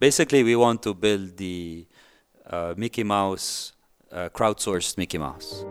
Basically, we want to build the uh, Mickey Mouse, uh, crowdsourced Mickey Mouse.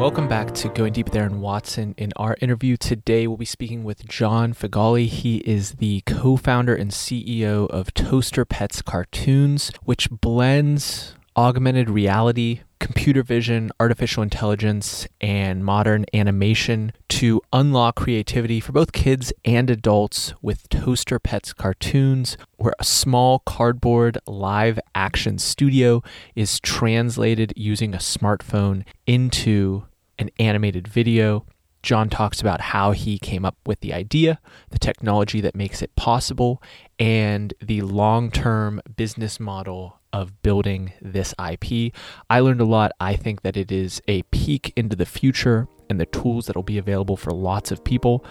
Welcome back to Going Deep with Aaron Watson. In our interview today, we'll be speaking with John Figali. He is the co founder and CEO of Toaster Pets Cartoons, which blends augmented reality, computer vision, artificial intelligence, and modern animation to unlock creativity for both kids and adults with Toaster Pets Cartoons, where a small cardboard live action studio is translated using a smartphone into an animated video. John talks about how he came up with the idea, the technology that makes it possible, and the long term business model of building this IP. I learned a lot. I think that it is a peek into the future and the tools that will be available for lots of people.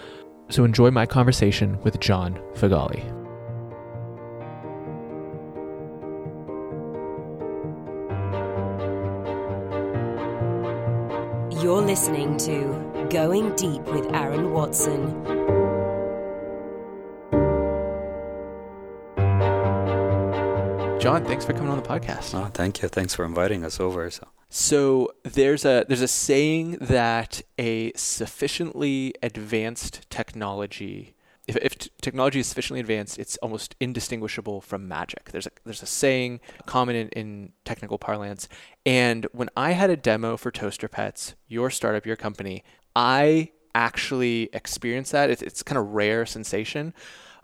So enjoy my conversation with John Figali. You're listening to Going Deep with Aaron Watson. John, thanks for coming on the podcast. Oh, thank you. Thanks for inviting us over. So. So there's a there's a saying that a sufficiently advanced technology if, if t- technology is sufficiently advanced, it's almost indistinguishable from magic. There's a there's a saying common in, in technical parlance. And when I had a demo for Toaster Pets, your startup, your company, I actually experienced that. It's, it's kind of rare sensation.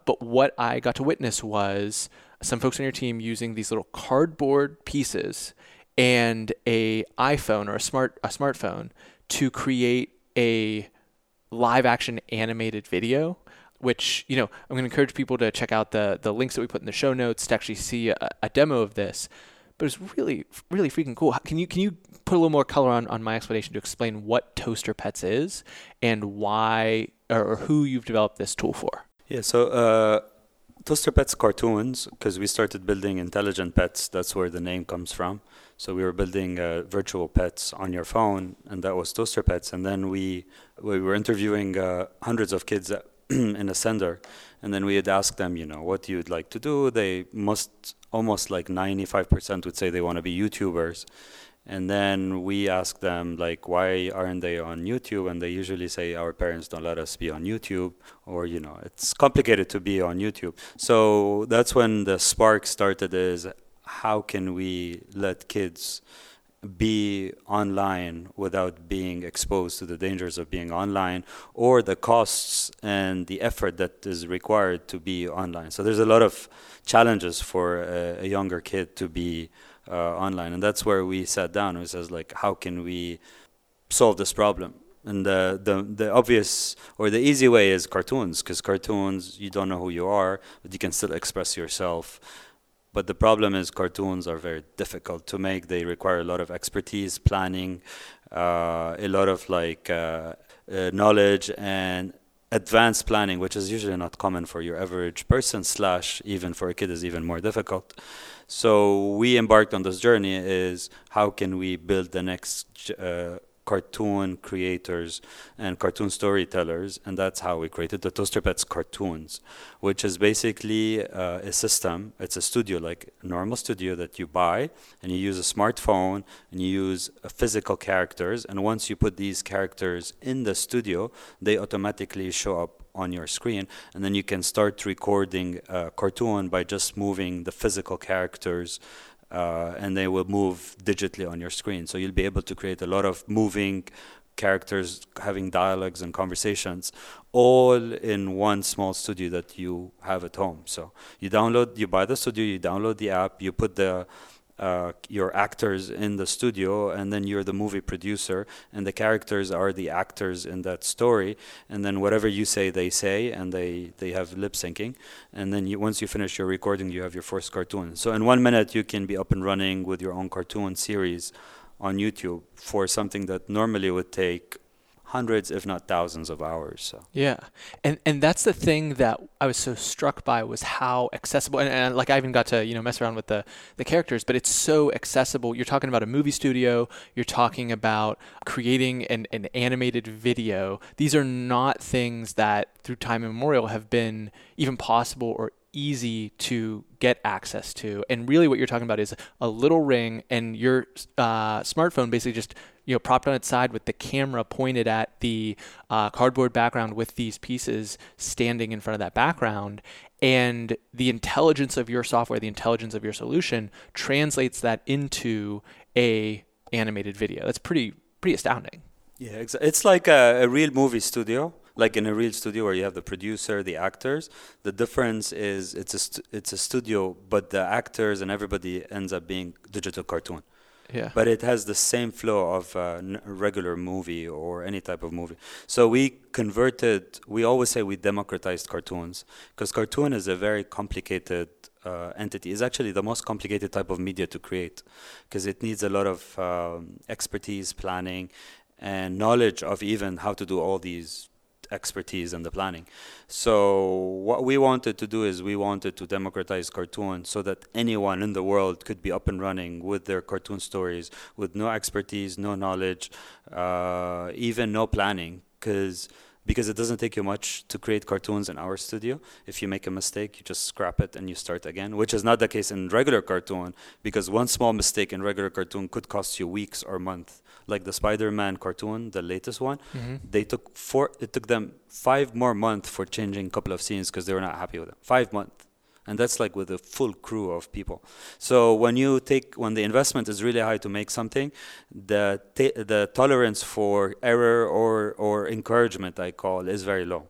But what I got to witness was some folks on your team using these little cardboard pieces and a iPhone or a smart a smartphone to create a live action animated video which you know I'm going to encourage people to check out the the links that we put in the show notes to actually see a, a demo of this. But it's really really freaking cool. Can you can you put a little more color on on my explanation to explain what Toaster Pets is and why or who you've developed this tool for? Yeah. So. Uh, Toaster Pets cartoons, because we started building intelligent pets. That's where the name comes from. So we were building uh, virtual pets on your phone, and that was Toaster Pets. And then we we were interviewing uh, hundreds of kids in a sender, and then we had asked them, you know, what you'd like to do. They must almost like 95% would say they want to be YouTubers. And then we ask them, like, why aren't they on YouTube? And they usually say, our parents don't let us be on YouTube, or, you know, it's complicated to be on YouTube. So that's when the spark started is how can we let kids be online without being exposed to the dangers of being online or the costs and the effort that is required to be online. So there's a lot of challenges for a, a younger kid to be uh, online, and that's where we sat down. We says like, how can we solve this problem? And the, the the obvious or the easy way is cartoons, because cartoons you don't know who you are, but you can still express yourself but the problem is cartoons are very difficult to make. They require a lot of expertise, planning, uh, a lot of like uh, uh, knowledge and advanced planning, which is usually not common for your average person. Slash, even for a kid, is even more difficult. So we embarked on this journey: is how can we build the next uh, cartoon creators and cartoon storytellers, and that's how we created the Toaster Pets cartoons, which is basically uh, a system. It's a studio, like a normal studio that you buy, and you use a smartphone and you use uh, physical characters. And once you put these characters in the studio, they automatically show up on your screen, and then you can start recording a cartoon by just moving the physical characters uh, and they will move digitally on your screen. So you'll be able to create a lot of moving characters having dialogues and conversations all in one small studio that you have at home. So you download, you buy the studio, you download the app, you put the uh, your actors in the studio, and then you're the movie producer, and the characters are the actors in that story. And then whatever you say, they say, and they they have lip syncing. And then you, once you finish your recording, you have your first cartoon. So in one minute, you can be up and running with your own cartoon series on YouTube for something that normally would take hundreds, if not thousands, of hours. So yeah, and and that's the thing that I was so struck by was how accessible and, and, like I even got to you know mess around with the the characters, but it's so accessible. You're talking about a movie studio. You're talking about creating an an animated video. These are not things that through time immemorial have been even possible or easy to get access to. And really, what you're talking about is a little ring, and your uh, smartphone basically just you know propped on its side with the camera pointed at the uh, cardboard background with these pieces standing in front of that background. And the intelligence of your software, the intelligence of your solution, translates that into a animated video. That's pretty pretty astounding. Yeah, it's like a, a real movie studio like in a real studio where you have the producer, the actors. The difference is it's a st- it's a studio, but the actors and everybody ends up being digital cartoon. Yeah. But it has the same flow of n- regular movie or any type of movie. So we converted. We always say we democratized cartoons because cartoon is a very complicated uh, entity. It's actually the most complicated type of media to create because it needs a lot of um, expertise, planning, and knowledge of even how to do all these expertise and the planning. So what we wanted to do is we wanted to democratize cartoon so that anyone in the world could be up and running with their cartoon stories with no expertise, no knowledge, uh, even no planning, because because it doesn't take you much to create cartoons in our studio. If you make a mistake, you just scrap it and you start again, which is not the case in regular cartoon because one small mistake in regular cartoon could cost you weeks or months like the Spider-Man cartoon, the latest one, mm-hmm. they took four. It took them five more months for changing a couple of scenes because they were not happy with them. Five months, and that's like with a full crew of people. So when you take when the investment is really high to make something, the the tolerance for error or or encouragement I call is very low.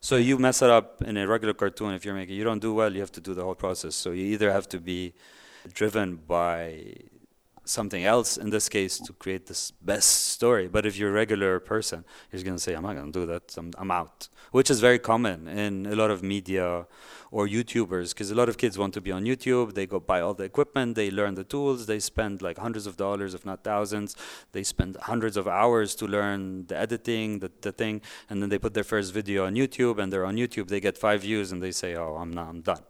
So you mess it up in a regular cartoon if you're making you don't do well, you have to do the whole process. So you either have to be driven by something else in this case to create this best story. But if you're a regular person you're going to say i'm not going to do that. I'm, I'm out. Which is very common in a lot of media or youtubers because a lot of kids want to be on youtube. They go buy all the equipment. They learn the tools. They spend like hundreds of dollars if not thousands. They spend hundreds of hours to learn the editing the, the thing and then they put their first video on youtube and they're on youtube. They get five views and they say oh i'm not i'm done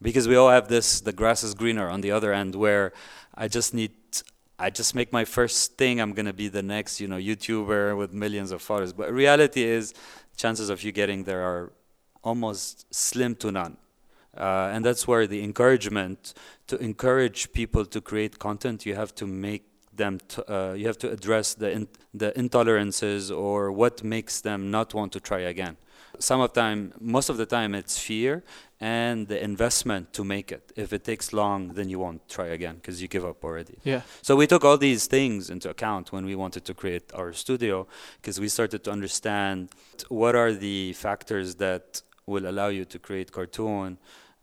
because we all have this the grass is greener on the other end where i just need i just make my first thing i'm going to be the next you know youtuber with millions of followers. But reality is chances of you getting there are almost slim to none. Uh, and that's where the encouragement to encourage people to create content you have to make them t- uh, you have to address the in- the intolerances or what makes them not want to try again some of time most of the time it's fear and the investment to make it. If it takes long then you won't try again because you give up already. Yeah. So we took all these things into account when we wanted to create our studio because we started to understand what are the factors that will allow you to create cartoon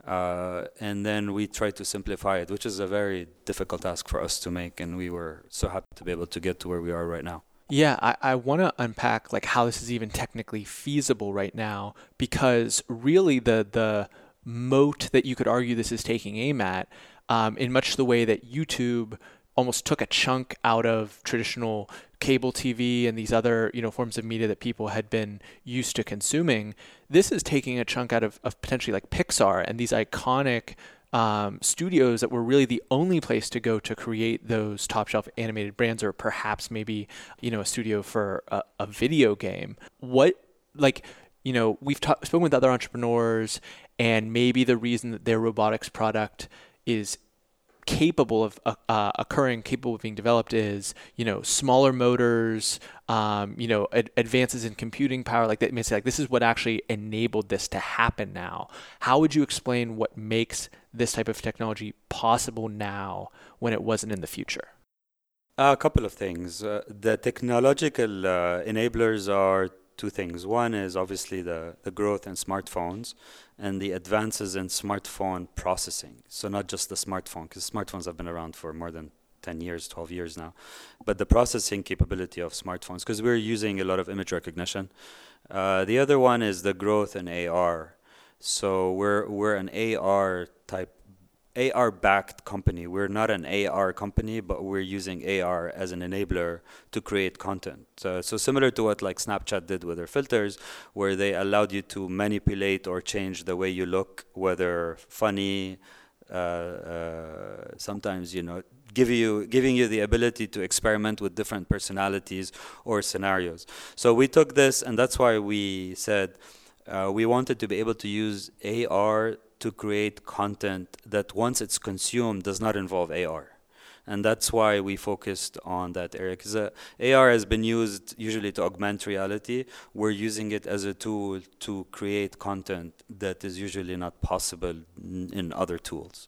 uh, and then we tried to simplify it, which is a very difficult task for us to make, and we were so happy to be able to get to where we are right now. Yeah, I, I want to unpack like how this is even technically feasible right now because really the the moat that you could argue this is taking aim at, um, in much the way that YouTube almost took a chunk out of traditional cable TV and these other you know forms of media that people had been used to consuming. This is taking a chunk out of, of potentially like Pixar and these iconic um, studios that were really the only place to go to create those top shelf animated brands, or perhaps maybe you know a studio for a, a video game. What like you know we've ta- spoken with other entrepreneurs, and maybe the reason that their robotics product is capable of uh, uh, occurring, capable of being developed is, you know, smaller motors, um, you know, ad- advances in computing power. Like that, I like this is what actually enabled this to happen. Now, how would you explain what makes this type of technology possible now when it wasn't in the future? A couple of things. Uh, the technological uh, enablers are two things. One is obviously the, the growth in smartphones and the advances in smartphone processing. So, not just the smartphone, because smartphones have been around for more than 10 years, 12 years now, but the processing capability of smartphones, because we're using a lot of image recognition. Uh, the other one is the growth in AR. So, we're, we're an AR type AR backed company. We're not an AR company, but we're using AR as an enabler to create content. Uh, so similar to what like Snapchat did with their filters, where they allowed you to manipulate or change the way you look, whether funny, uh, uh, sometimes you know give you giving you the ability to experiment with different personalities or scenarios. So we took this, and that's why we said uh, we wanted to be able to use AR to create content that once it's consumed does not involve AR. And that's why we focused on that area. Because uh, AR has been used usually to augment reality. We're using it as a tool to create content that is usually not possible in, other tools.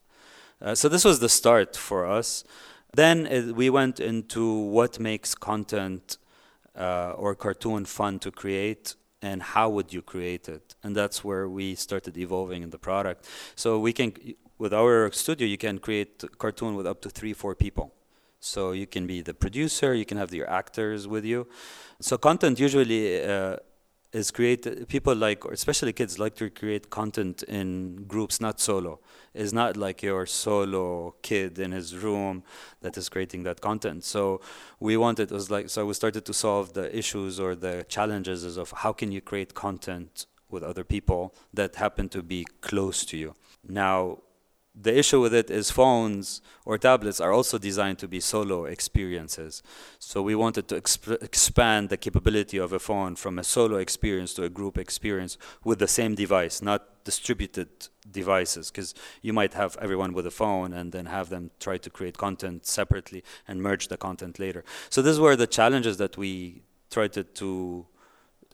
Uh, so this was the start for us. Then uh, we went into what makes content uh, or cartoon fun to create and how would you create it? And that's where we started evolving in the product. So we can with our studio you can create cartoon with up to three four people. So you can be the producer you can have your actors with you. So content usually uh, is create people like or especially kids like to create content in groups not solo. It's not like your solo kid in his room that is creating that content. So we wanted it was like so we started to solve the issues or the challenges of how can you create content with other people that happen to be close to you. Now the issue with it is phones or tablets are also designed to be solo experiences. So we wanted to exp- expand the capability of a phone from a solo experience to a group experience with the same device, not distributed devices, because you might have everyone with a phone and then have them try to create content separately and merge the content later. So these were the challenges that we tried to, to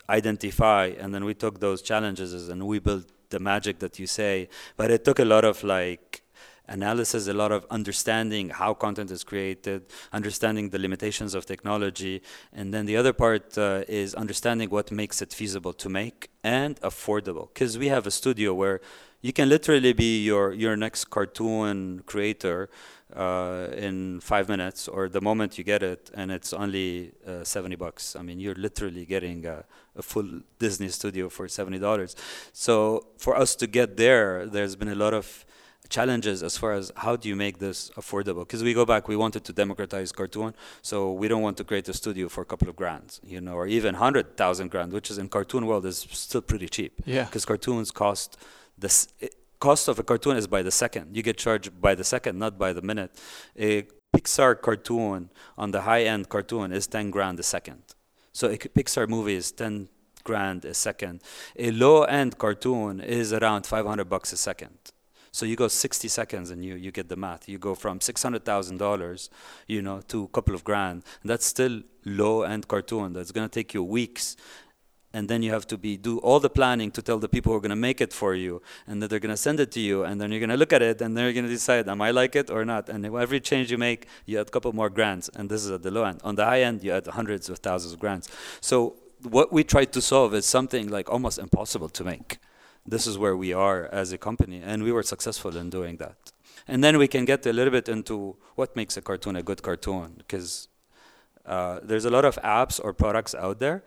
identify, and then we took those challenges and we built the magic that you say, but it took a lot of like analysis, a lot of understanding how content is created, understanding the limitations of technology, and then the other part uh, is understanding what makes it feasible to make and affordable. Because we have a studio where you can literally be your your next cartoon creator uh, in five minutes or the moment you get it and it's only uh, 70 bucks. I mean you're literally getting a, a full disney studio for $70 so for us to get there there's been a lot of challenges as far as how do you make this affordable? Because we go back we wanted to democratize cartoon so we don't want to create a studio for a couple of grand you know or even 100000 grand which is in cartoon world is still pretty cheap. Yeah. Because cartoons cost this cost of a cartoon is by the second. You get charged by the second, not by the minute. A Pixar cartoon on the high end cartoon is 10 grand a second. So a Pixar movie is 10 grand a second. A low end cartoon is around 500 bucks a second. So you go 60 seconds and you, you get the math. You go from $600,000, you know, to a couple of grand. That's still low end cartoon. That's going to take you weeks and then you have to be do all the planning to tell the people who are going to make it for you and that they're going to send it to you and then you're going to look at it and then you're going to decide am i like it or not? And every change you make you add a couple more grants and this is at the low end. On the high end you add hundreds of thousands of grants so what we try to solve is something like almost impossible to make. This is where we are as a company and we were successful in doing that. And then we can get a little bit into what makes a cartoon a good cartoon because uh, there's a lot of apps or products out there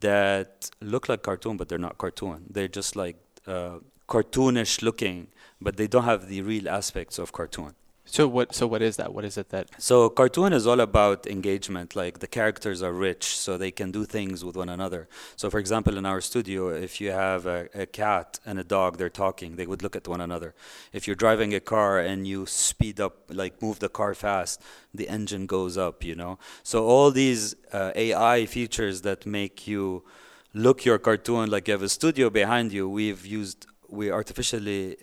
that look like cartoon, but they're not cartoon. They're just like uh, cartoonish looking, but they don't have the real aspects of cartoon. So what? So what is that? What is it that? So cartoon is all about engagement. Like the characters are rich, so they can do things with one another. So for example, in our studio, if you have a, a cat and a dog, they're talking. They would look at one another. If you're driving a car and you speed up, like move the car fast, the engine goes up. You know. So all these uh, AI features that make you look your cartoon like you have a studio behind you, we've used we artificially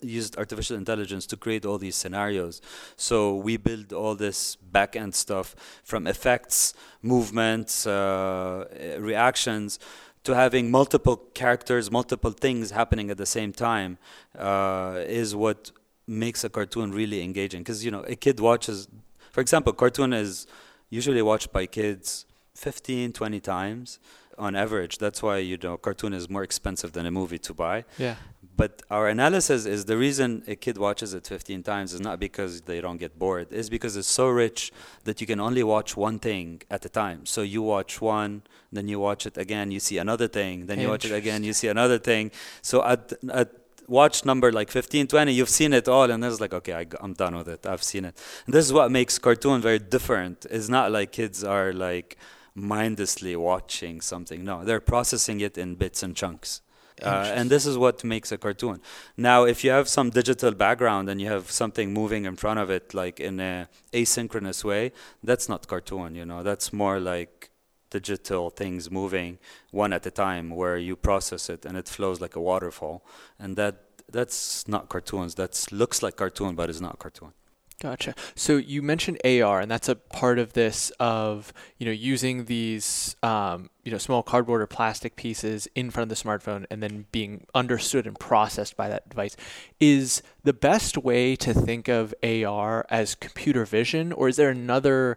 used artificial intelligence to create all these scenarios. So we build all this back end stuff from effects, movements, uh, reactions to having multiple characters, multiple things happening at the same time uh, is what makes a cartoon really engaging. Because you know, a kid watches, for example, cartoon is usually watched by kids 15, 20 times on average. That's why you know cartoon is more expensive than a movie to buy. Yeah. But our analysis is the reason a kid watches it 15 times is not because they don't get bored. It's because it's so rich that you can only watch one thing at a time. So you watch one, then you watch it again, you see another thing, then you watch it again, you see another thing. So at at watch number like 15, 20, you've seen it all, and it's like, okay, I, am done with it. I've seen it. And this is what makes cartoon very different. It's not like kids are like mindlessly watching something. No, they're processing it in bits and chunks. Uh, and this is what makes a cartoon. Now, if you have some digital background and you have something moving in front of it, like in a asynchronous way, that's not cartoon. You know, that's more like digital things moving one at a time where you process it and it flows like a waterfall and that that's not cartoons that looks like cartoon but is not cartoon Gotcha. So you mentioned AR, and that's a part of this of you know using these um, you know small cardboard or plastic pieces in front of the smartphone, and then being understood and processed by that device. Is the best way to think of AR as computer vision, or is there another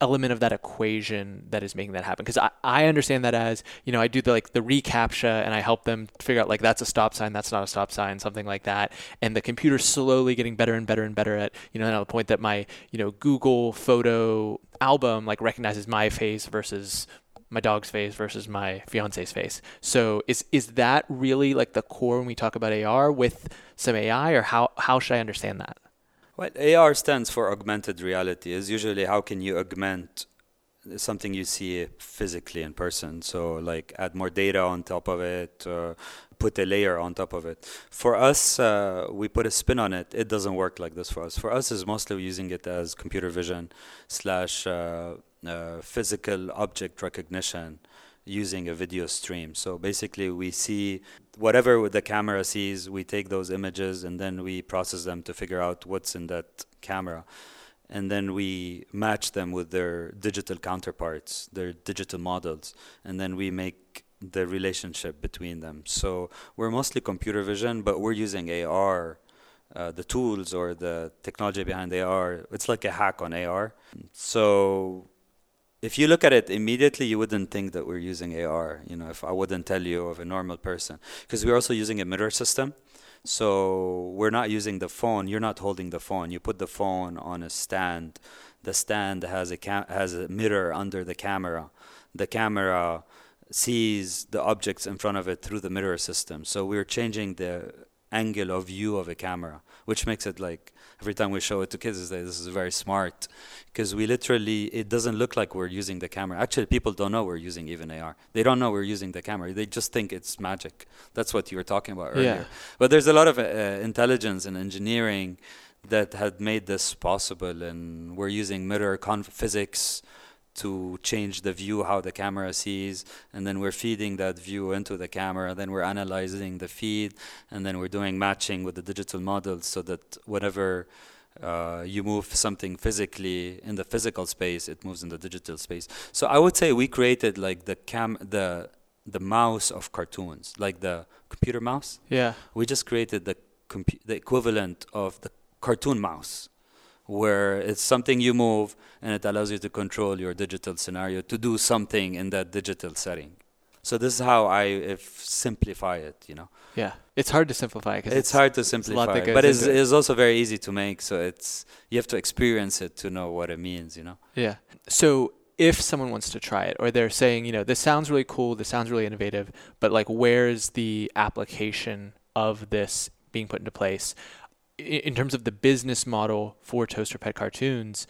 element of that equation that is making that happen. Because I, I understand that as you know i do the like the recaptcha and i help them figure out like that's a stop sign that's not a stop sign something like that. And the computer's slowly getting better and better and better at you know to the point that my you know google photo album like recognizes my face versus my dog's face versus my fiance's face. So is is that really like the core when we talk about ar with some ai or how how should i understand that what AR stands for augmented reality is usually how can you augment something you see physically in person. So like add more data on top of it, uh, put a layer on top of it. For us, uh, we put a spin on it. It doesn't work like this for us. For us, is mostly using it as computer vision slash uh, uh physical object recognition using a video stream. So basically, we see whatever the camera sees, we take those images and then we process them to figure out what's in that camera. And then we match them with their digital counterparts, their digital models, and then we make the relationship between them. So we're mostly computer vision, but we're using AR. Uh, the tools or the technology behind AR, it's like a hack on AR. So if you look at it immediately, you wouldn't think that we're using AR. You know, if I wouldn't tell you of a normal person, because we're also using a mirror system. So we're not using the phone. You're not holding the phone. You put the phone on a stand. The stand has a cam- has a mirror under the camera. The camera sees the objects in front of it through the mirror system. So we're changing the angle of view of a camera, which makes it like every time we show it to kids, they say this is very smart because we literally it doesn't look like we're using the camera. Actually, people don't know we're using even AR. They don't know we're using the camera. They just think it's magic. That's what you were talking about earlier. Yeah. But there's a lot of uh, intelligence and engineering that had made this possible, and we're using mirror conf- physics to change the view how the camera sees and then we're feeding that view into the camera then we're analyzing the feed and then we're doing matching with the digital models so that whenever uh, you move something physically in the physical space it moves in the digital space. So i would say we created like the cam the the mouse of cartoons like the computer mouse. Yeah. We just created the the equivalent of the cartoon mouse where it's something you move and it allows you to control your digital scenario to do something in that digital setting. So this is how I if simplify it, you know. Yeah, it's hard to simplify because it's, it's, hard to simplify, it, but it's, it. it's also very easy to make. So it's you have to experience it to know what it means, you know. Yeah. So if someone wants to try it, or they're saying, you know, this sounds really cool, this sounds really innovative, but like, where's the application of this being put into place? In terms of the business model for Toaster Pet Cartoons,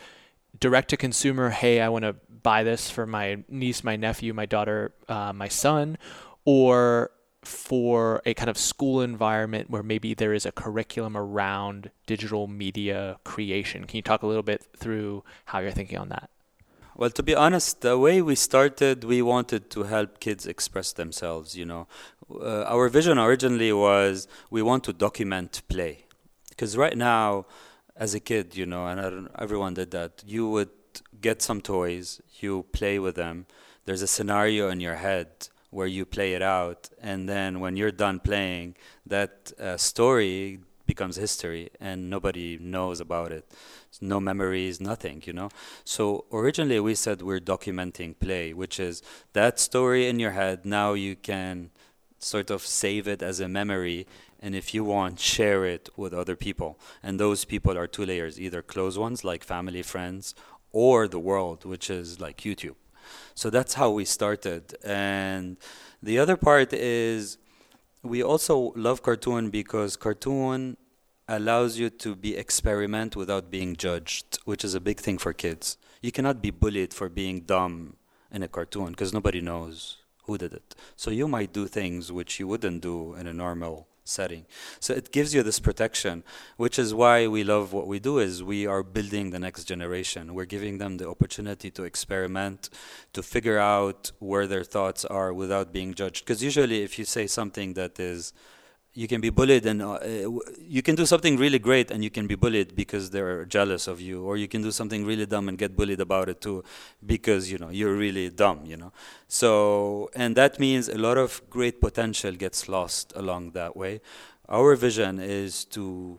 direct to consumer, hey, I want to buy this for my niece, my nephew, my daughter, uh, my son, or for a kind of school environment where maybe there is a curriculum around digital media creation. Can you talk a little bit through how you're thinking on that? Well, to be honest, the way we started, we wanted to help kids express themselves. You know, uh, our vision originally was we want to document play because right now, as a kid, you know, and everyone did that, you would get some toys, you play with them. There's a scenario in your head where you play it out, and then when you're done playing, that uh, story becomes history, and nobody knows about it. No memories, nothing, you know. So originally we said we're documenting play, which is that story in your head. Now you can sort of save it as a memory and if you want share it with other people and those people are two layers either close ones like family friends or the world which is like youtube so that's how we started and the other part is we also love cartoon because cartoon allows you to be experiment without being judged, which is a big thing for kids. You cannot be bullied for being dumb in a cartoon because nobody knows who did it. So you might do things which you wouldn't do in a normal setting. So it gives you this protection, which is why we love what we do is we are building the next generation. We're giving them the opportunity to experiment, to figure out where their thoughts are without being judged. Because usually if you say something that is you can be bullied and uh, you can do something really great and you can be bullied because they're jealous of you or you can do something really dumb and get bullied about it too because you know you're really dumb you know? So and that means a lot of great potential gets lost along that way. Our vision is to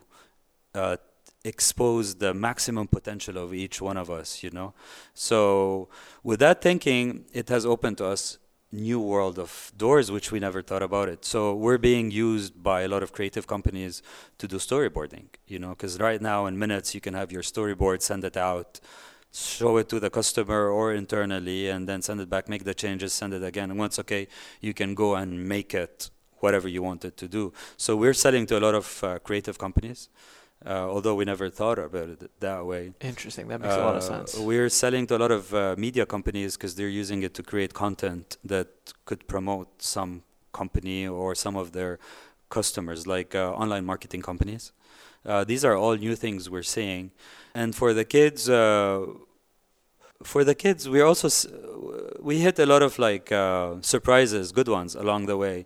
uh, expose the maximum potential of each one of us you know? So with that thinking it has opened to us new world of doors which we never thought about it. So we're being used by a lot of creative companies to do storyboarding you know because right now in minutes you can have your storyboard send it out show it to the customer or internally and then send it back make the changes send it again. And once okay you can go and make it whatever you want it to do. So we're selling to a lot of uh, creative companies uh, although we never thought about it that way. Interesting. That makes uh, a lot of Uh, sense. We're selling to a lot of uh, media companies because they're using it to create content that could promote some company or some of their customers, like uh, online marketing companies. Uh, these are all new things we're seeing, and for the kids. Uh, for the kids, we also s- we hit a lot of like uh, surprises, good ones along the way.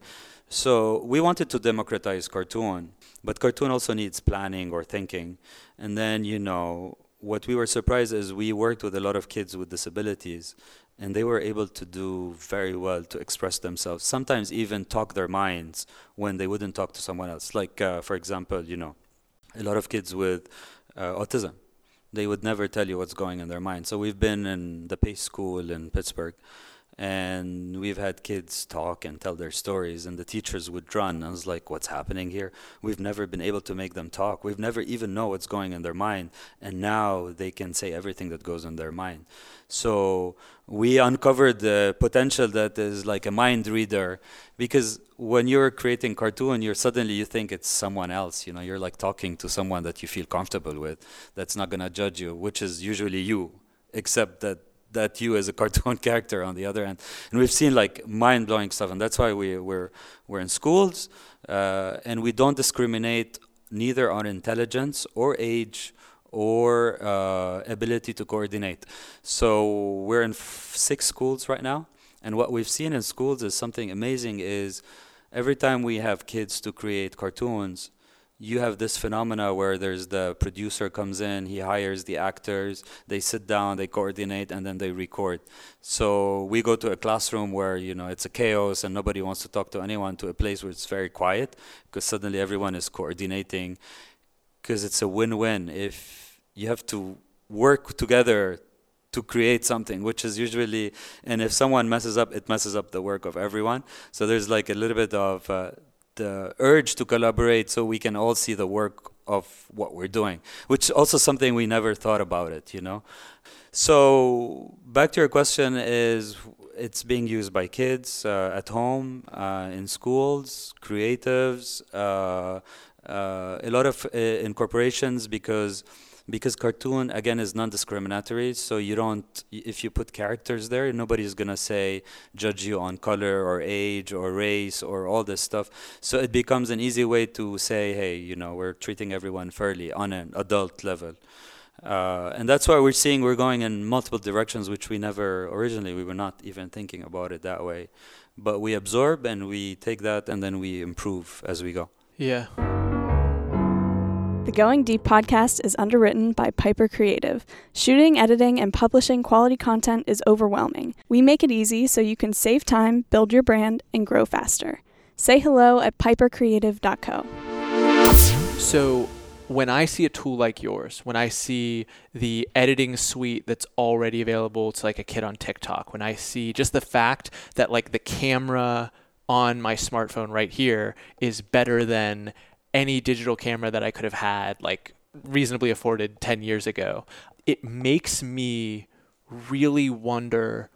So we wanted to democratize cartoon, but cartoon also needs planning or thinking. And then, you know, what we were surprised is we worked with a lot of kids with disabilities, and they were able to do very well to express themselves. Sometimes even talk their minds when they wouldn't talk to someone else. Like, uh, for example, you know, a lot of kids with uh, autism, they would never tell you what's going in their mind. So we've been in the Pace School in Pittsburgh, and we've had kids talk and tell their stories and the teachers would run. I was like what's happening here? We've never been able to make them talk. We've never even know what's going in their mind and now they can say everything that goes in their mind. So we uncovered the potential that is like a mind reader because when you're creating cartoon you're suddenly you think it's someone else you know? You're like talking to someone that you feel comfortable with that's not going to judge you which is usually you except that that you as a cartoon character on the other end. And we've seen like mind blowing stuff, and that's why we we're we're in schools, uh, and we don't discriminate neither on intelligence or age or uh, ability to coordinate. So we're in f- six schools right now, and what we've seen in schools is something amazing. Is every time we have kids to create cartoons, you have this phenomena where there's the producer comes in, he hires the actors, they sit down, they coordinate, and then they record. So we go to a classroom where you know it's a chaos and nobody wants to talk to anyone, to a place where it's very quiet because suddenly everyone is coordinating. Because it's a win-win if you have to work together to create something, which is usually, and if someone messes up, it messes up the work of everyone. So there's like a little bit of uh, the urge to collaborate so we can all see the work of what we're doing, which also something we never thought about it, you know. So back to your question is it's being used by kids uh, at home, uh, in schools, creatives, uh, uh, a lot of uh, in corporations because because cartoon again is non-discriminatory so you don't if you put characters there nobody's going to say judge you on color or age or race or all this stuff. So it becomes an easy way to say hey you know we're treating everyone fairly on an adult level. Uh, and that's why we're seeing we're going in multiple directions which we never originally we were not even thinking about it that way. But we absorb and we take that and then we improve as we go. Yeah. The Going Deep podcast is underwritten by Piper Creative. Shooting, editing, and publishing quality content is overwhelming. We make it easy so you can save time, build your brand, and grow faster. Say hello at pipercreative.co. So when I see a tool like yours, when I see the editing suite that's already available to like a kid on TikTok, when I see just the fact that like the camera on my smartphone right here is better than any digital camera that I could have had like reasonably afforded 10 years ago, it makes me really wonder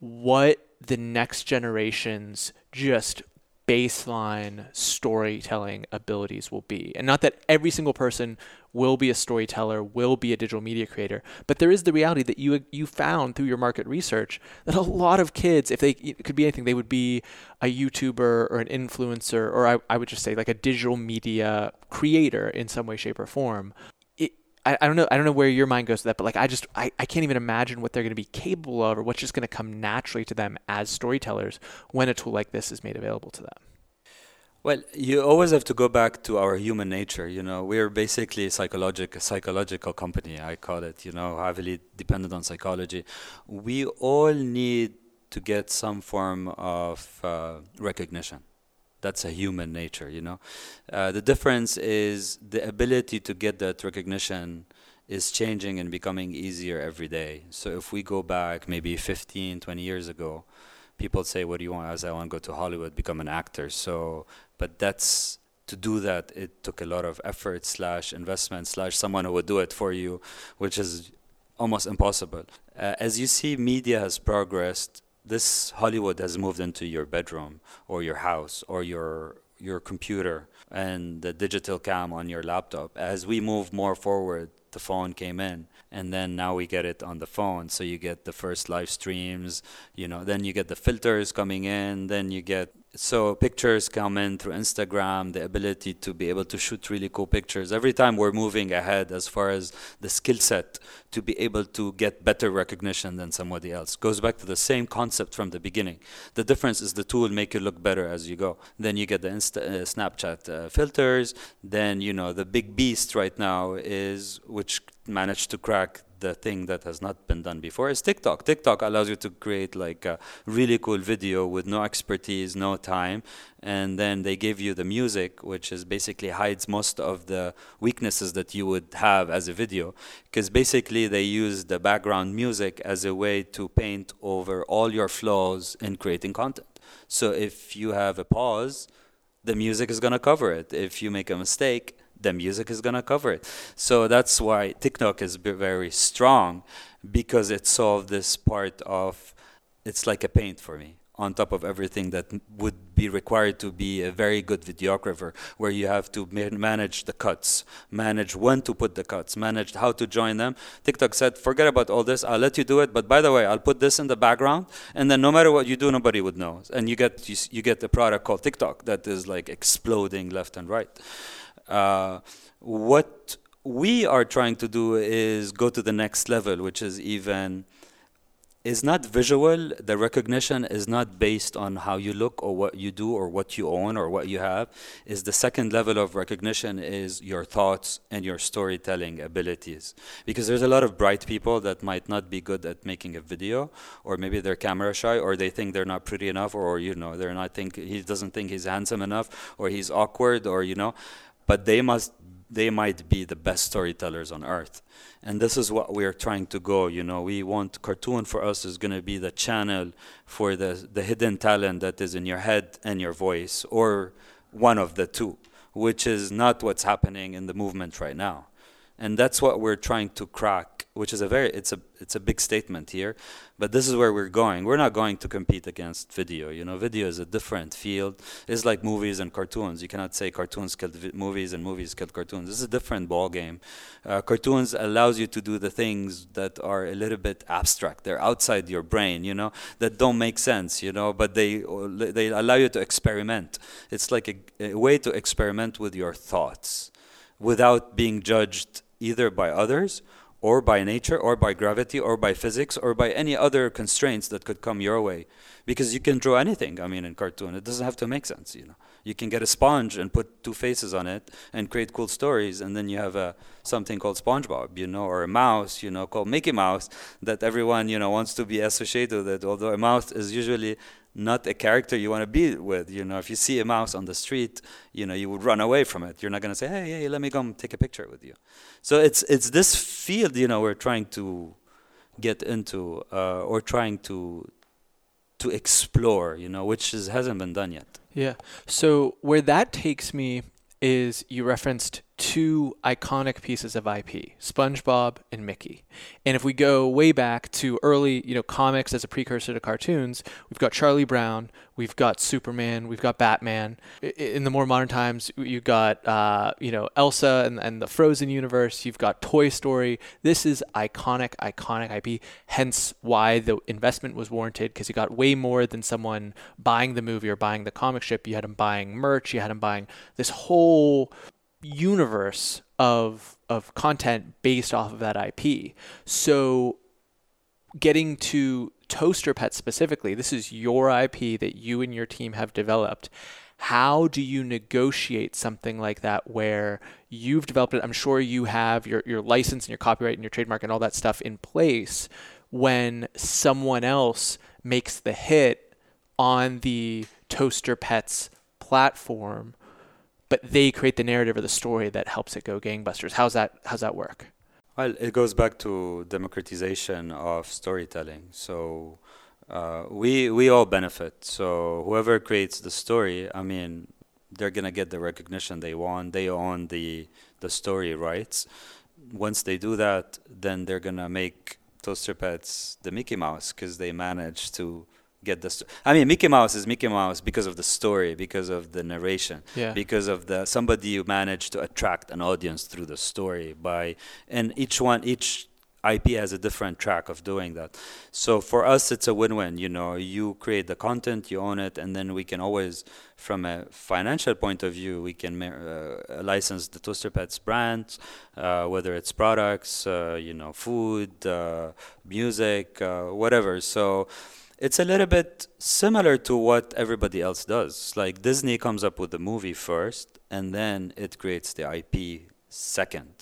what the next generation's just baseline storytelling abilities will be. And not that every single person will be a storyteller, will be a digital media creator, but there is the reality that you you found through your market research that a lot of kids, if they it could be anything, they would be a YouTuber or an influencer, or I, I would just say like a digital media creator in some way, shape, or form. I, I don't know I don't know where your mind goes to that, but like I just I, I can't even imagine what they're going to be capable of or what's just going to come naturally to them as storytellers when a tool like this is made available to them. Well, you always have to go back to our human nature. You know, we're basically a psychological psychological company. I call it. You know, heavily dependent on psychology. We all need to get some form of uh, recognition that's a human nature, you know. Uh, the difference is the ability to get that recognition is changing and becoming easier every day. So if we go back maybe 15, 20 years ago, people say, "What do you want?" As I want to go to Hollywood, become an actor. So, but that's to do that. It took a lot of effort slash investment slash someone who would do it for you, which is almost impossible. Uh, as you see, media has progressed this Hollywood has moved into your bedroom or your house or your your computer and the digital cam on your laptop. As we move more forward, the phone came in and then now we get it on the phone so you get the first live streams you know then you get the filters coming in then you get so pictures come in through Instagram, the ability to be able to shoot really cool pictures. Every time we're moving ahead as far as the skill set to be able to get better recognition than somebody else. Goes back to the same concept from the beginning. The difference is the tool make you look better as you go. Then you get the Insta, uh, Snapchat uh, filters. Then you know the big beast right now is which managed to crack the thing that has not been done before is TikTok. TikTok allows you to create like a really cool video with no expertise, no time, and then they give you the music, which is basically hides most of the weaknesses that you would have as a video, because basically they use the background music as a way to paint over all your flaws in creating content. So if you have a pause, the music is going to cover it. If you make a mistake, the music is going to cover it. So that's why TikTok is very strong because it solved this part of it's like a paint for me on top of everything that would be required to be a very good videographer where you have to manage the cuts manage when to put the cuts manage how to join them. Tiktok said forget about all this i'll let you do it but by the way i'll put this in the background and then no matter what you do nobody would know. And you get you, you get a product called tiktok that is like exploding left and right uh, what we are trying to do is go to the next level, which is even is not visual. The recognition is not based on how you look or what you do or what you own or what you have. Is the second level of recognition is your thoughts and your storytelling abilities. Because there's a lot of bright people that might not be good at making a video, or maybe they're camera shy, or they think they're not pretty enough, or you know they're not think he doesn't think he's handsome enough, or he's awkward, or you know but they must they might be the best storytellers on earth. And this is what we're trying to go you know. We want cartoon for us is going to be the channel for the the hidden talent that is in your head and your voice or one of the two which is not what's happening in the movement right now and that's what we're trying to crack which is a very it's a it's a big statement here but this is where we're going. We're not going to compete against video you know? Video is a different field. It's like movies and cartoons. You cannot say cartoons killed vi- movies and movies killed cartoons. This is a different ball game uh, cartoons allows you to do the things that are a little bit abstract. They're outside your brain you know? That don't make sense you know? But they they allow you to experiment. It's like a, a way to experiment with your thoughts without being judged either by others or by nature or by gravity or by physics or by any other constraints that could come your way. Because you can draw anything i mean in cartoon. It doesn't have to make sense you know. You can get a sponge and put two faces on it and create cool stories and then you have a something called spongebob you know or a mouse you know called mickey mouse that everyone you know wants to be associated with. It although a mouse is usually not a character you want to be with. You know, if you see a mouse on the street, you know, you would run away from it. You're not going to say, "Hey, hey, let me come take a picture with you." So it's it's this field, you know, we're trying to get into uh, or trying to to explore, you know, which is, hasn't been done yet. Yeah. So where that takes me is you referenced two iconic pieces of IP, SpongeBob and Mickey. And if we go way back to early, you know, comics as a precursor to cartoons, we've got Charlie Brown, we've got Superman, we've got Batman. In the more modern times, you've got, uh, you know, Elsa and, and the Frozen universe. You've got Toy Story. This is iconic, iconic IP. Hence why the investment was warranted because you got way more than someone buying the movie or buying the comic strip. You had them buying merch. You had them buying this whole universe of of content based off of that IP. So getting to Toaster Pet specifically, this is your IP that you and your team have developed. How do you negotiate something like that where you've developed it? I'm sure you have your, your license and your copyright and your trademark and all that stuff in place when someone else makes the hit on the Toaster Pets platform but they create the narrative or the story that helps it go gangbusters. How's that? How's that work? Well, it goes back to democratization of storytelling. So uh, we we all benefit. So whoever creates the story, I mean, they're gonna get the recognition they want. They own the the story rights. Once they do that, then they're gonna make Toaster Pets the Mickey Mouse because they managed to get the sto- I mean Mickey Mouse is Mickey Mouse because of the story, because of the narration, yeah. because of the somebody who managed to attract an audience through the story by and each one each IP has a different track of doing that. So for us, it's a win-win. You know, you create the content, you own it, and then we can always, from a financial point of view, we can uh, license the Toaster Pets brand, uh, whether it's products, uh, you know, food, uh, music, uh, whatever. So it's a little bit similar to what everybody else does. Like Disney comes up with the movie first, and then it creates the IP second.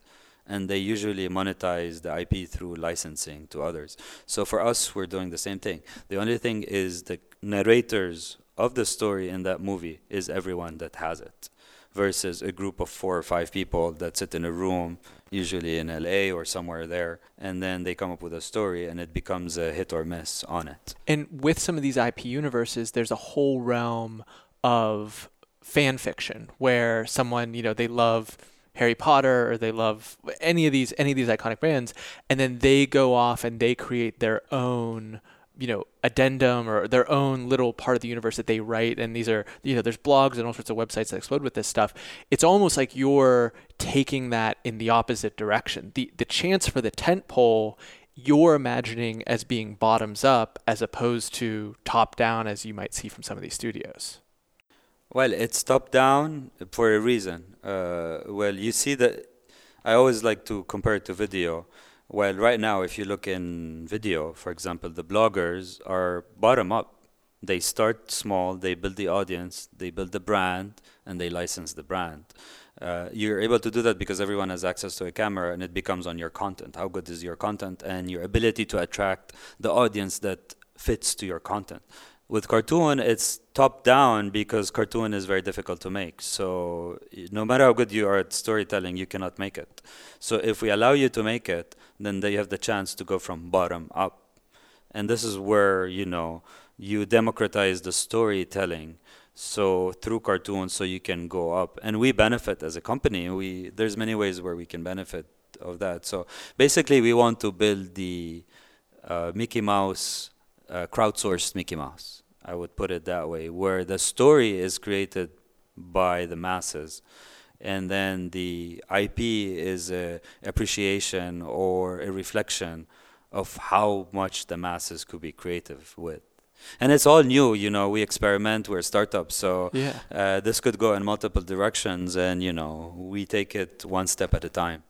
And they usually monetize the IP through licensing to others. So for us, we're doing the same thing. The only thing is the narrators of the story in that movie is everyone that has it, versus a group of four or five people that sit in a room usually in LA or somewhere there, and then they come up with a story and it becomes a hit or miss on it. And with some of these IP universes, there's a whole realm of fan fiction where someone, you know, they love Harry Potter or they love any of these any of these iconic brands and then they go off and they create their own you know addendum or their own little part of the universe that they write. And these are you know there's blogs and all sorts of websites that explode with this stuff. It's almost like you're taking that in the opposite direction. The the chance for the tent pole you're imagining as being bottoms up as opposed to top down as you might see from some of these studios. Well it's top down for a reason. Uh, well you see that i always like to compare it to video well, right now, if you look in video, for example, the bloggers are bottom up. They start small, they build the audience, they build the brand, and they license the brand. Uh, you're able to do that because everyone has access to a camera and it becomes on your content. How good is your content and your ability to attract the audience that fits to your content? with cartoon it's top down because cartoon is very difficult to make so no matter how good you are at storytelling you cannot make it so if we allow you to make it then they have the chance to go from bottom up. And this is where you know you democratize the storytelling so through cartoons so you can go up. And we benefit as a company. We there's many ways where we can benefit of that. So basically we want to build the uh, mickey mouse uh, crowdsourced mickey mouse I would put it that way, where the story is created by the masses, and then the IP is a appreciation or a reflection of how much the masses could be creative with. And it's all new, you know. We experiment. We're startups, so yeah. uh, this could go in multiple directions, and you know, we take it one step at a time.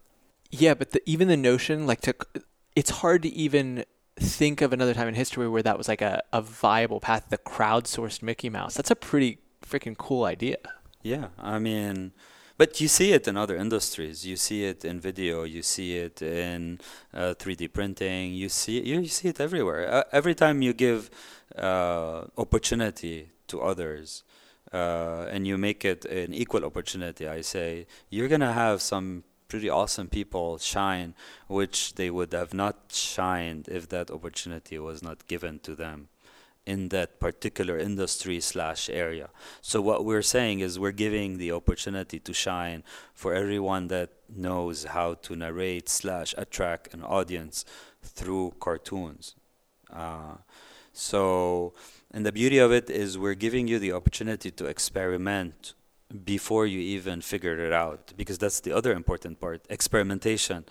Yeah, but the, even the notion, like, to, it's hard to even think of another time in history where that was like a, a viable path, the crowdsourced Mickey Mouse. That's a pretty freaking cool idea. Yeah, I mean, but you see it in other industries. You see it in video. You see it in uh, 3D printing. You see you see it everywhere. Uh, every time you give uh, opportunity to others, uh, and you make it an equal opportunity, I say you're gonna have some pretty awesome people shine, which they would have not shined if that opportunity was not given to them. In that particular industry slash area. So what we're saying is we're giving the opportunity to shine for everyone that knows how to narrate slash attract an audience through cartoons. Uh, so, and the beauty of it is we're giving you the opportunity to experiment before you even figure it out, because that's the other important part experimentation.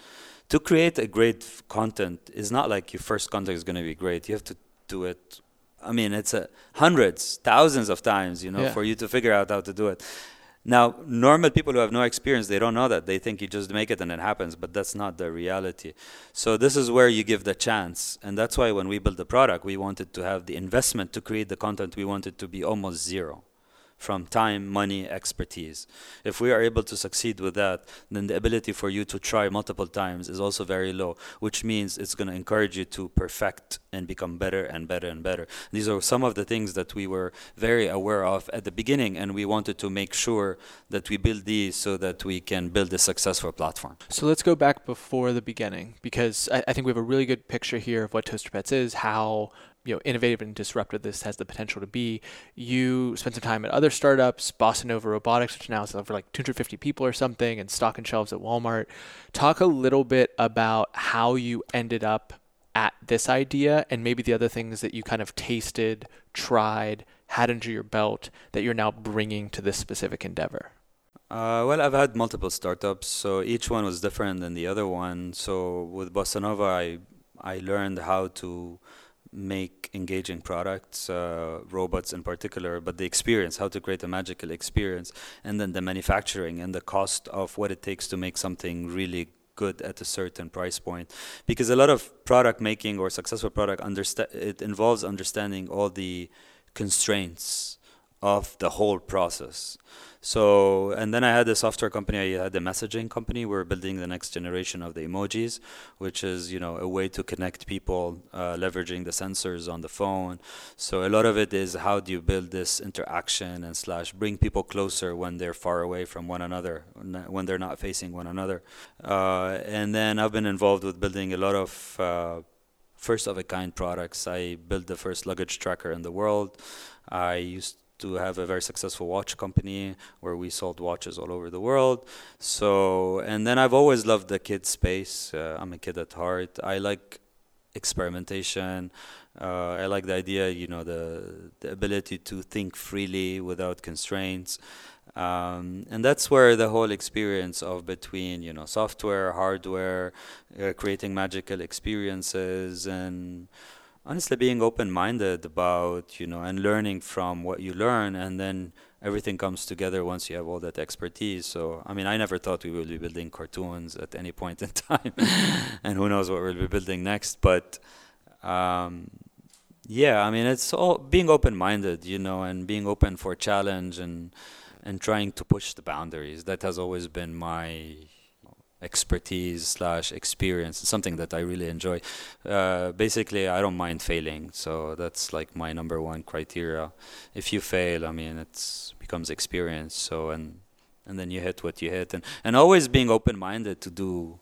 To create a great content is not like your first content is going to be great. You have to do it. I mean, it's a hundreds, thousands of times, you know, Yeah. for you to figure out how to do it. Now, normal people who have no experience, they don't know that. They think you just make it and it happens, but that's not the reality. So this is where you give the chance, and that's why when we built the product, we wanted to have the investment to create the content. We wanted to be almost zero, from time, money, expertise. If we are able to succeed with that, then the ability for you to try multiple times is also very low, which means it's going to encourage you to perfect and become better and better and better. These are some of the things that we were very aware of at the beginning, and we wanted to make sure that we build these so that we can build a successful platform. So let's go back before the beginning because I, I think we have a really good picture here of what Toaster Pets is, how you know innovative and disruptive this has the potential to be. You spent some time at other startups, Bossa Nova Robotics, which now is over like 250 people or something, and stocking shelves at Walmart. Talk a little bit about how you ended up at this idea and maybe the other things that you kind of tasted, tried, had under your belt that you're now bringing to this specific endeavor. Uh, well, I've had multiple startups, so each one was different than the other one. So with Bossa Nova, I I learned how to make engaging products, uh, robots in particular, but the experience, how to create a magical experience, and then the manufacturing and the cost of what it takes to make something really good at a certain price point. Because a lot of product making or successful product, understa- it involves understanding all the constraints of the whole process. So, and then I had a software company, I had a messaging company. We are building the next generation of the emojis, which is, you know, a way to connect people, uh, leveraging the sensors on the phone. So a lot of it is how do you build this interaction and slash bring people closer when they're far away from one another, when they're not facing one another. Uh, and then I've been involved with building a lot of uh, first of a kind products. I built the first luggage tracker in the world. I used to have a very successful watch company where we sold watches all over the world. So, and then I've always loved the kid space. Uh, I'm a kid at heart. I like experimentation. Uh, I like the idea, you know, the the ability to think freely without constraints. Um, and that's where the whole experience of between you know software, hardware, uh, creating magical experiences, and honestly being open-minded about you know and learning from what you learn, and then everything comes together once you have all that expertise. So I mean, I never thought we would be building cartoons at any point in time, and who knows what we'll be building next, but. Um, yeah, I mean, it's all being open-minded, you know, and being open for challenge and and trying to push the boundaries. That has always been my expertise slash experience. It's something that I really enjoy. Uh, basically, I don't mind failing, so that's like my number one criteria. If you fail, I mean, it's becomes experience. So and and then you hit what you hit, and and always being open-minded to do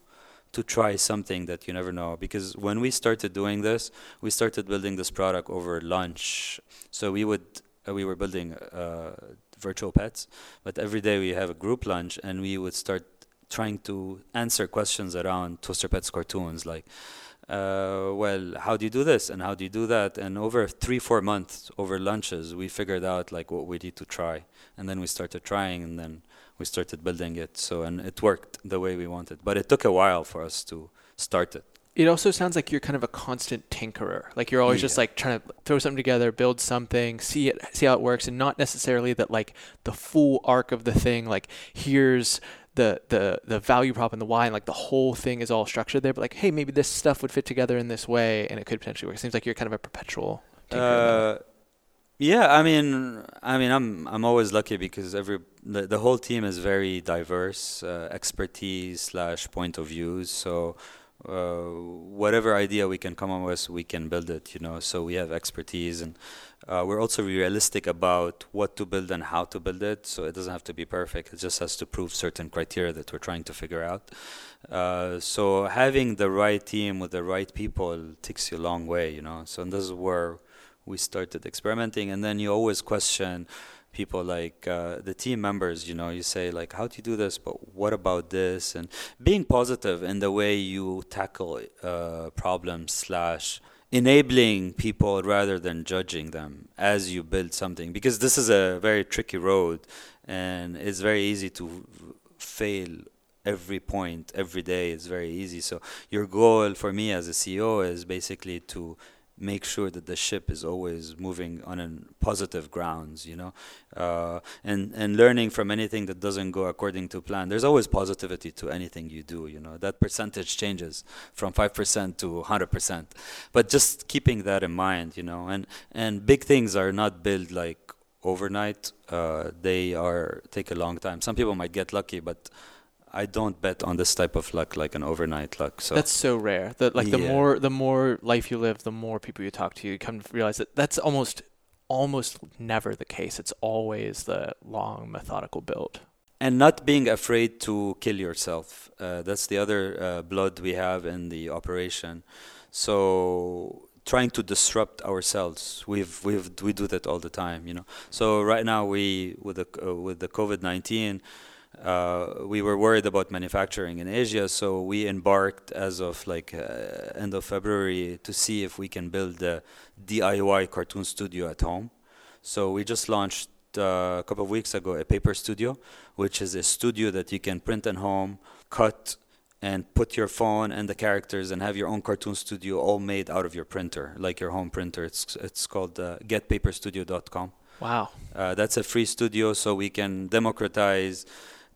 to try something that you never know because when we started doing this we started building this product over lunch so we would uh, we were building uh, virtual pets but every day we have a group lunch and we would start trying to answer questions around toaster pets cartoons like uh, well how do you do this and how do you do that? And over three four months over lunches we figured out like what we need to try. And then we started trying and then we started building it. So and it worked the way we wanted. But it took a while for us to start it. It also sounds like you're kind of a constant tinkerer. Like you're always just like trying to throw something together, build something, see it, see how it works, and not necessarily that like the full arc of the thing. Like here's the the the value prop and the why, and like the whole thing is all structured there. But like, hey, maybe this stuff would fit together in this way, and it could potentially work. It seems like you're kind of a perpetual. Uh, yeah, I mean, I mean, I'm I'm always lucky because every the, the whole team is very diverse, uh, expertise slash point of views. So uh, whatever idea we can come up with, we can build it. You know, so we have expertise, and uh, we're also realistic about what to build and how to build it. So it doesn't have to be perfect. It just has to prove certain criteria that we're trying to figure out. Uh, so having the right team with the right people takes you a long way. You know, so and this is where we started experimenting, and then you always question people like uh, the team members you know you say like how do you do this? But what about this? And being positive in the way you tackle uh, problems slash enabling people rather than judging them as you build something. Because this is a very tricky road and it's very easy to fail every point every day. It's very easy. So your goal for me as a ceo is basically to make sure that the ship is always moving on a positive grounds you know? Uh, and and learning from anything that doesn't go according to plan there's always positivity to anything you do you know? That percentage changes from 5% to 100% but just keeping that in mind you know? And and big things are not built like overnight. Uh, they are take a long time. Some people might get lucky but I don't bet on this type of luck like an overnight luck. So that's so rare. That like the Yeah. more the more life you live, the more people you talk to, you come to realize that that's almost almost never the case. It's always the long methodical build. and not being afraid to kill yourself. Uh, that's the other uh, blood we have in the operation. So trying to disrupt ourselves, we've we've we do that all the time, you know. So right now we with the uh, with the COVID nineteen. Uh, we were worried about manufacturing in Asia, so we embarked as of like uh, end of February to see if we can build a DIY cartoon studio at home. So we just launched uh, a couple of weeks ago a paper studio, which is a studio that you can print at home, cut, and put your phone and the characters and have your own cartoon studio all made out of your printer, like your home printer. It's it's called uh, getpaperstudio.com. Wow. Uh, that's a free studio, so we can democratize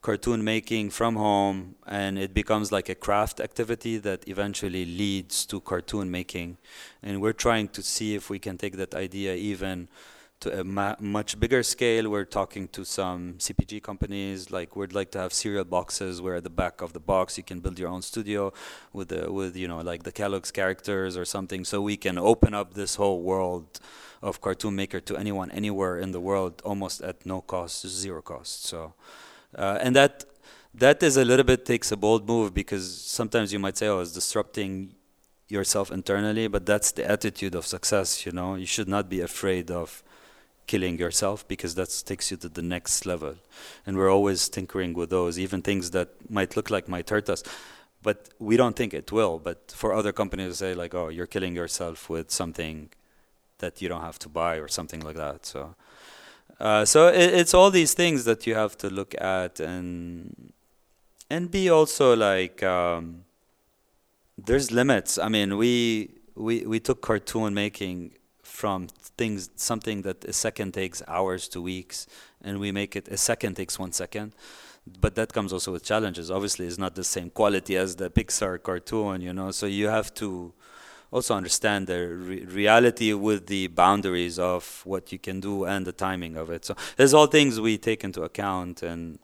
cartoon making from home, and it becomes like a craft activity that eventually leads to cartoon making. And we're trying to see if we can take that idea even to a ma- much bigger scale. We're talking to some CPG companies, like we'd like to have cereal boxes where at the back of the box you can build your own studio with the with you know like the Kellogg's characters or something, so we can open up this whole world of cartoon maker to anyone anywhere in the world almost at no cost, zero cost. So, uh, and that that is a little bit takes a bold move because sometimes you might say, oh, it's disrupting yourself internally, but that's the attitude of success. You know, you should not be afraid of killing yourself because that takes you to the next level. And we're always tinkering with those, even things that might look like might hurt us. But we don't think it will. But for other companies to say like, oh, you're killing yourself with something that you don't have to buy or something like that. So, uh, so it, it's all these things that you have to look at and and be also like um, there's limits. I mean, we we we took cartoon making from things something that a second takes hours to weeks, and we make it a second takes one second. But that comes also with challenges. Obviously, it's not the same quality as the Pixar cartoon, you know. So you have to also understand the re- reality with the boundaries of what you can do and the timing of it. So there's all things we take into account and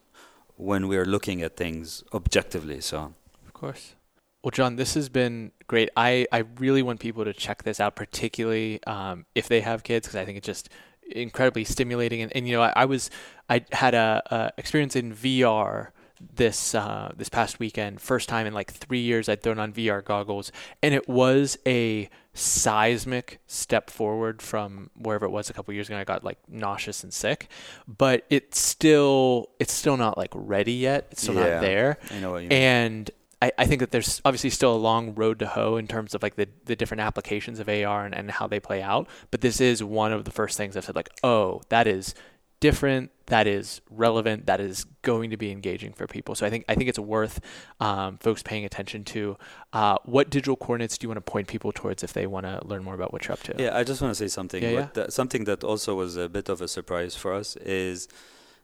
when we are looking at things objectively. So Of course. Well, John, this has been great. I, I really want people to check this out, particularly um, if they have kids, because I think it's just incredibly stimulating. And, and you know, I, I was I had a, a experience in VR this uh, this past weekend. First time in like three years I'd thrown on VR goggles, and it was a seismic step forward from wherever it was a couple years ago. I got like nauseous and sick, but it's still it's still not like ready yet. It's still Yeah. not there. I know what you mean. And I, I think that there's obviously still a long road to hoe in terms of like the, the different applications of AR and, and how they play out. But this is one of the first things I've said like, oh, that is different, that is relevant, that is going to be engaging for people. So I think I think it's worth um, folks paying attention to. Uh, what digital coordinates do you want to point people towards if they want to learn more about what you're up to? Yeah, I just want to say something. Yeah, What that- something that also was a bit of a surprise for us is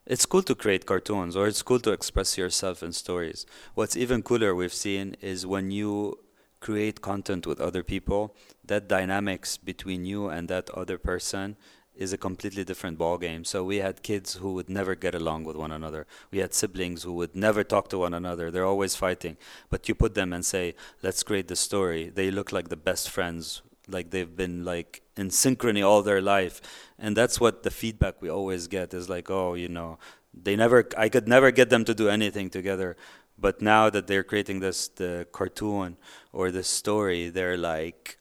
it's cool to create cartoons or it's cool to express yourself in stories. What's even cooler we've seen is when you create content with other people, that dynamics between you and that other person is a completely different ball game. So we had kids who would never get along with one another. We had siblings who would never talk to one another. They're always fighting. But you put them and say, "Let's create the story." They look like the best friends, like they've been like in synchrony all their life. And that's what the feedback we always get is like, "Oh, you know, they never I could never get them to do anything together." But now that they're creating this the cartoon or the story, they're like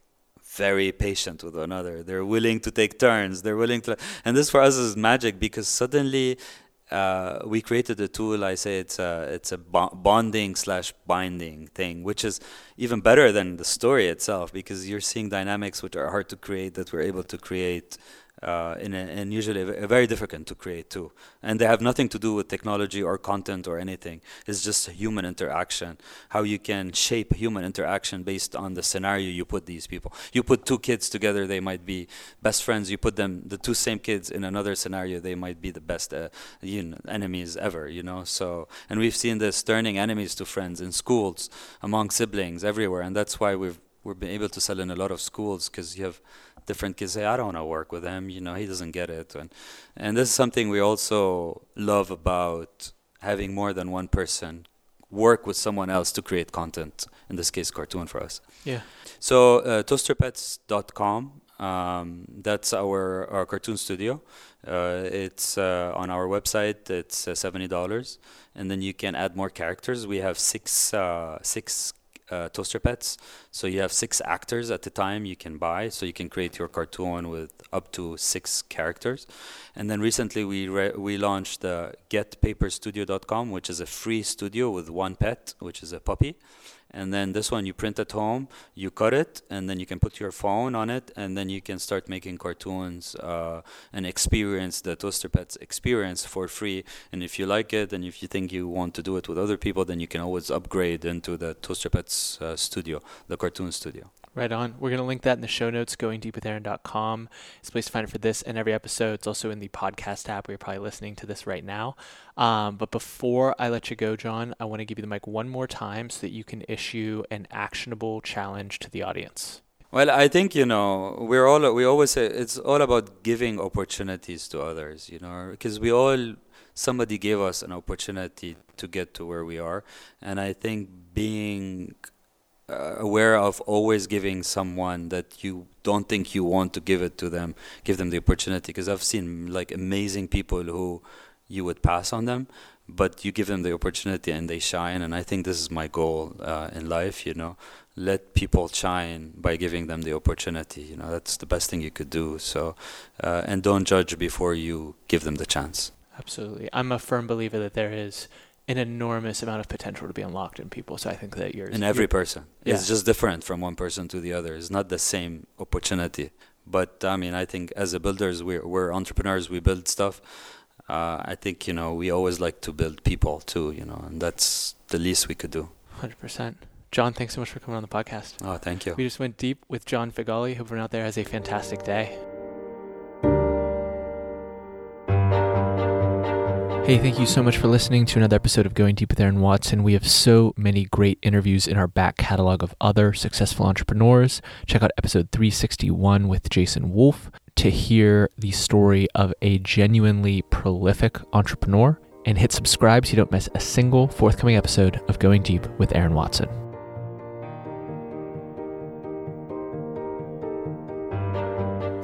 very patient with one another. They're willing to take turns. They're willing to, and this for us is magic because suddenly uh, we created a tool. I say it's a it's a bonding slash binding thing, which is even better than the story itself because you're seeing dynamics which are hard to create that we're able to create uh, in a, and usually very difficult to create too. And they have nothing to do with technology or content or anything. It's just human interaction, how you can shape human interaction based on the scenario you put these people. You put two kids together, they might be best friends. You put them, the two same kids, in another scenario, they might be the best uh, you know, enemies ever. You know, so and we've seen this turning enemies to friends in schools, among siblings, everywhere, and that's why we've we've been able to sell in a lot of schools because you have different kids say, I don't want to work with him. You know, he doesn't get it. And, and this is something we also love about having more than one person work with someone else to create content, in this case, cartoon for us. Yeah. So, uh, toasterpets.com. Um, that's our, our cartoon studio. Uh, it's uh, on our website. It's uh, seventy dollars, and then you can add more characters. We have six uh, six uh, toaster pets. So you have six actors at the time you can buy. So you can create your cartoon with up to six characters. And then recently we re- we launched the GetPaperStudio.com, which is a free studio with one pet, which is a puppy and then this one you print at home you cut it and then you can put your phone on it and then you can start making cartoons uh, and experience the toaster pets experience for free. And if you like it and if you think you want to do it with other people then you can always upgrade into the toaster pets uh, studio the cartoon studio Right on. We're going to link that in the show notes, goingdeepwithaaron.com. It's a place to find it for this and every episode. It's also in the podcast app where you're probably listening to this right now. Um, but before I let you go, John, I want to give you the mic one more time so that you can issue an actionable challenge to the audience. Well, I think you know we're all we always say it's all about giving opportunities to others. You know, because we all somebody gave us an opportunity to get to where we are, and I think being uh, aware of always giving someone that you don't think you want to give it to them, give them the opportunity. Because I've seen like amazing people who you would pass on them, but you give them the opportunity and they shine. And I think this is my goal uh, in life. You know, let people shine by giving them the opportunity. You know, that's the best thing you could do. So, uh, and don't judge before you give them the chance. Absolutely, I'm a firm believer that there is an enormous amount of potential to be unlocked in people. So I think that yours in every person yeah. it's just different from one person to the other. It's not the same opportunity. But I mean, I think as a builders, we're we're entrepreneurs. We build stuff. Uh, I think you know we always like to build people too. You know, and that's the least we could do. Hundred percent. John, thanks so much for coming on the podcast. Oh, thank you. We just went deep with John Figali. Hope everyone out there has a fantastic day. Hey, thank you so much for listening to another episode of Going Deep with Aaron Watson. We have so many great interviews in our back catalog of other successful entrepreneurs. Check out episode 361 with Jason Wolf to hear the story of a genuinely prolific entrepreneur. And hit subscribe so you don't miss a single forthcoming episode of Going Deep with Aaron Watson.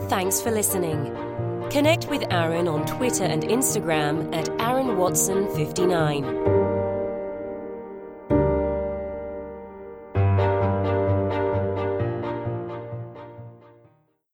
Thanks for listening. Connect with Aaron on Twitter and Instagram at Aaron Watson 59.